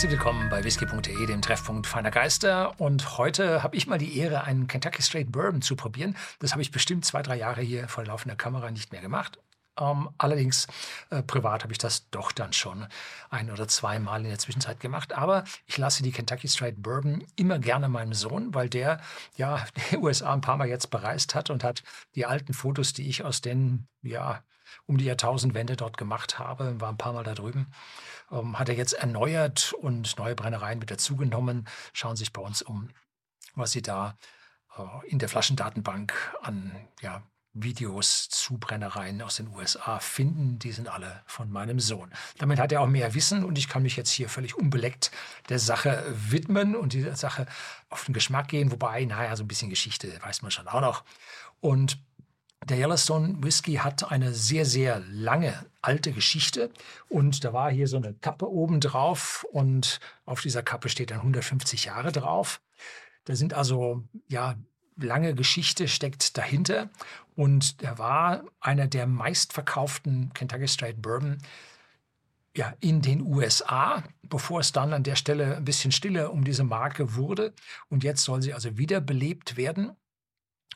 Herzlich willkommen bei whisky.de, dem Treffpunkt feiner Geister. Und heute habe ich mal die Ehre, einen Kentucky Straight Bourbon zu probieren. Das habe ich bestimmt zwei, drei Jahre hier vor laufender Kamera nicht mehr gemacht. Ähm, allerdings äh, privat habe ich das doch dann schon ein oder zweimal in der Zwischenzeit gemacht. Aber ich lasse die Kentucky Straight Bourbon immer gerne meinem Sohn, weil der ja die USA ein paar Mal jetzt bereist hat und hat die alten Fotos, die ich aus den ja um die Jahrtausendwende dort gemacht habe, war ein paar Mal da drüben, ähm, hat er jetzt erneuert und neue Brennereien mit dazugenommen. Schauen sich bei uns um, was sie da äh, in der Flaschendatenbank an ja, Videos zu Brennereien aus den USA finden. Die sind alle von meinem Sohn. Damit hat er auch mehr Wissen und ich kann mich jetzt hier völlig unbeleckt der Sache widmen und dieser Sache auf den Geschmack gehen. Wobei, naja, so ein bisschen Geschichte weiß man schon auch noch. Und der Yellowstone Whisky hat eine sehr, sehr lange alte Geschichte und da war hier so eine Kappe oben drauf und auf dieser Kappe steht dann 150 Jahre drauf. Da sind also, ja, lange Geschichte steckt dahinter und er war einer der meistverkauften Kentucky Straight Bourbon ja, in den USA, bevor es dann an der Stelle ein bisschen stiller um diese Marke wurde. Und jetzt soll sie also wiederbelebt werden.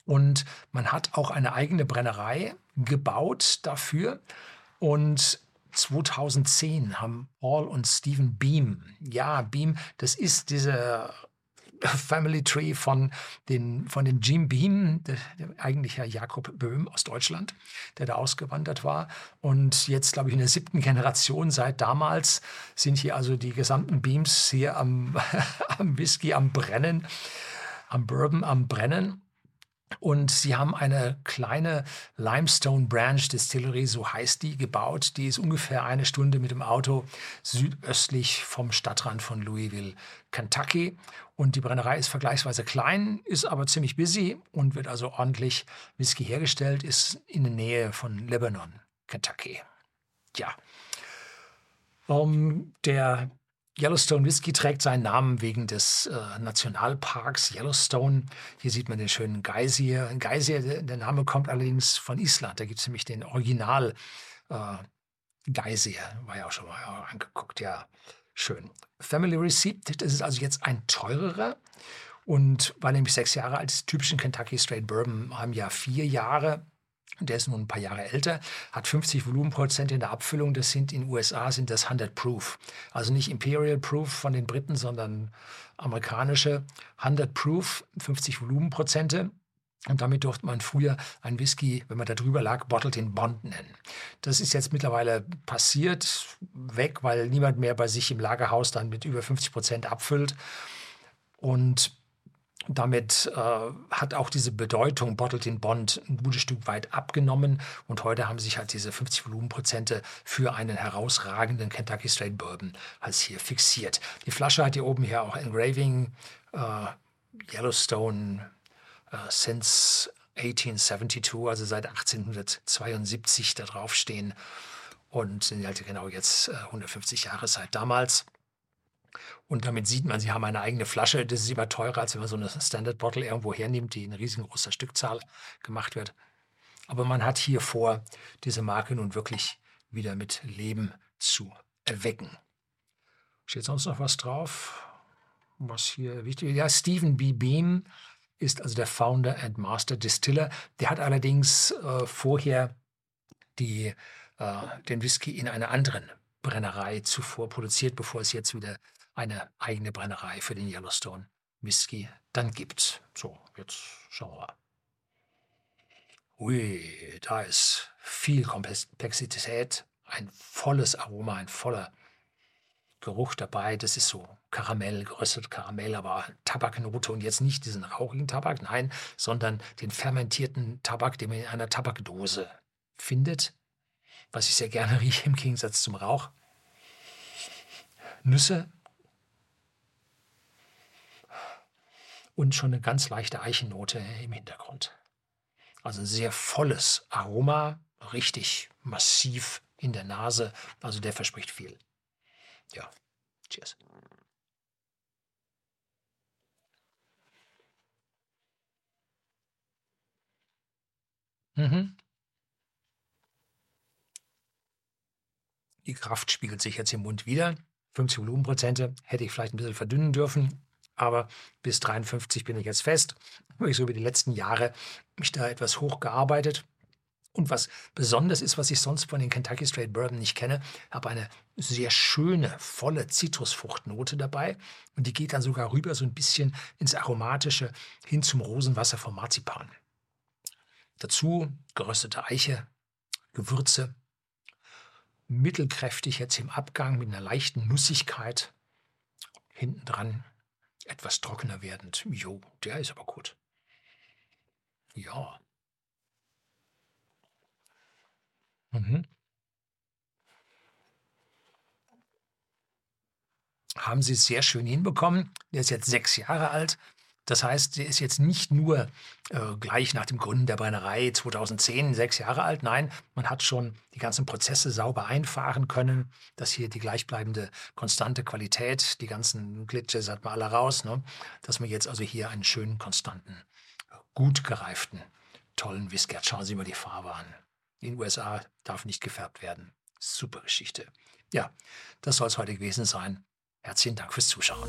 Und man hat auch eine eigene Brennerei gebaut dafür. Und 2010 haben Paul und Stephen Beam, ja, Beam, das ist diese Family Tree von den, von den Jim Beam, der, der eigentlich Herr Jakob Böhm aus Deutschland, der da ausgewandert war. Und jetzt, glaube ich, in der siebten Generation seit damals sind hier also die gesamten Beams hier am, am Whisky am Brennen, am Bourbon am Brennen. Und sie haben eine kleine Limestone Branch Distillery, so heißt die, gebaut. Die ist ungefähr eine Stunde mit dem Auto südöstlich vom Stadtrand von Louisville, Kentucky. Und die Brennerei ist vergleichsweise klein, ist aber ziemlich busy und wird also ordentlich Whisky hergestellt, ist in der Nähe von Lebanon, Kentucky. Ja. Um, der Yellowstone Whisky trägt seinen Namen wegen des äh, Nationalparks Yellowstone. Hier sieht man den schönen Geysir. Geysir, der, Name kommt allerdings von Island. Da gibt es nämlich den Original äh, Geysir. War ja auch schon mal angeguckt, ja. Schön. Family Receipt, das ist also jetzt ein teurerer. Und weil nämlich sechs Jahre alt ist, typischen Kentucky Straight Bourbon haben ja vier Jahre der ist nun ein paar Jahre älter, hat 50 Volumenprozent in der Abfüllung. Das sind in den USA sind das 100 Proof. Also nicht Imperial Proof von den Briten, sondern amerikanische 100 Proof, 50 Volumenprozente. Und damit durfte man früher ein Whisky, wenn man da drüber lag, Bottled in Bond nennen. Das ist jetzt mittlerweile passiert, weg, weil niemand mehr bei sich im Lagerhaus dann mit über 50 Prozent abfüllt. Und damit äh, hat auch diese Bedeutung Bottled in Bond ein gutes Stück weit abgenommen und heute haben sich halt diese 50 Volumenprozente für einen herausragenden Kentucky Straight Bourbon als hier fixiert. Die Flasche hat hier oben hier auch Engraving äh, Yellowstone äh, since 1872, also seit 1872 da draufstehen und sind halt genau jetzt 150 äh, Jahre seit damals. Und damit sieht man, sie haben eine eigene Flasche. Das ist immer teurer, als wenn man so eine Standard Bottle irgendwo hernimmt, die in riesengroßer Stückzahl gemacht wird. Aber man hat hier vor, diese Marke nun wirklich wieder mit Leben zu erwecken. Steht sonst noch was drauf? Was hier wichtig ist? Ja, Stephen B. Beam ist also der Founder and Master Distiller. Der hat allerdings äh, vorher die, äh, den Whisky in einer anderen Brennerei zuvor produziert, bevor es jetzt wieder eine eigene Brennerei für den Yellowstone Whisky dann gibt. So, jetzt schauen wir mal. Ui, da ist viel Komplexität, ein volles Aroma, ein voller Geruch dabei. Das ist so Karamell, geröstet Karamell, aber Tabaknote und jetzt nicht diesen rauchigen Tabak, nein, sondern den fermentierten Tabak, den man in einer Tabakdose findet, was ich sehr gerne rieche im Gegensatz zum Rauch. Nüsse, und schon eine ganz leichte Eichennote im Hintergrund. Also ein sehr volles Aroma, richtig massiv in der Nase. Also der verspricht viel. Ja, cheers. Mhm. Die Kraft spiegelt sich jetzt im Mund wieder. 50 Volumenprozente hätte ich vielleicht ein bisschen verdünnen dürfen, aber bis 53 bin ich jetzt fest. Habe ich so über die letzten Jahre mich da etwas hochgearbeitet. Und was besonders ist, was ich sonst von den Kentucky Straight Bourbon nicht kenne, habe eine sehr schöne, volle Zitrusfruchtnote dabei. Und die geht dann sogar rüber so ein bisschen ins Aromatische hin zum Rosenwasser vom Marzipan. Dazu geröstete Eiche, Gewürze, mittelkräftig jetzt im Abgang mit einer leichten Nussigkeit. Hinten dran etwas trockener werdend. Jo, der ist aber gut. Ja. Mhm. Haben Sie sehr schön hinbekommen. Der ist jetzt sechs Jahre alt. Das heißt, der ist jetzt nicht nur äh, gleich nach dem Gründen der Brennerei 2010 sechs Jahre alt. Nein, man hat schon die ganzen Prozesse sauber einfahren können. dass hier die gleichbleibende konstante Qualität, die ganzen Glitches hat man alle raus. Ne? Dass man jetzt also hier einen schönen, konstanten, gut gereiften, tollen Whisky hat. Schauen Sie mal die Farbe an. In den USA darf nicht gefärbt werden. Super Geschichte. Ja, das soll es heute gewesen sein. Herzlichen Dank fürs Zuschauen.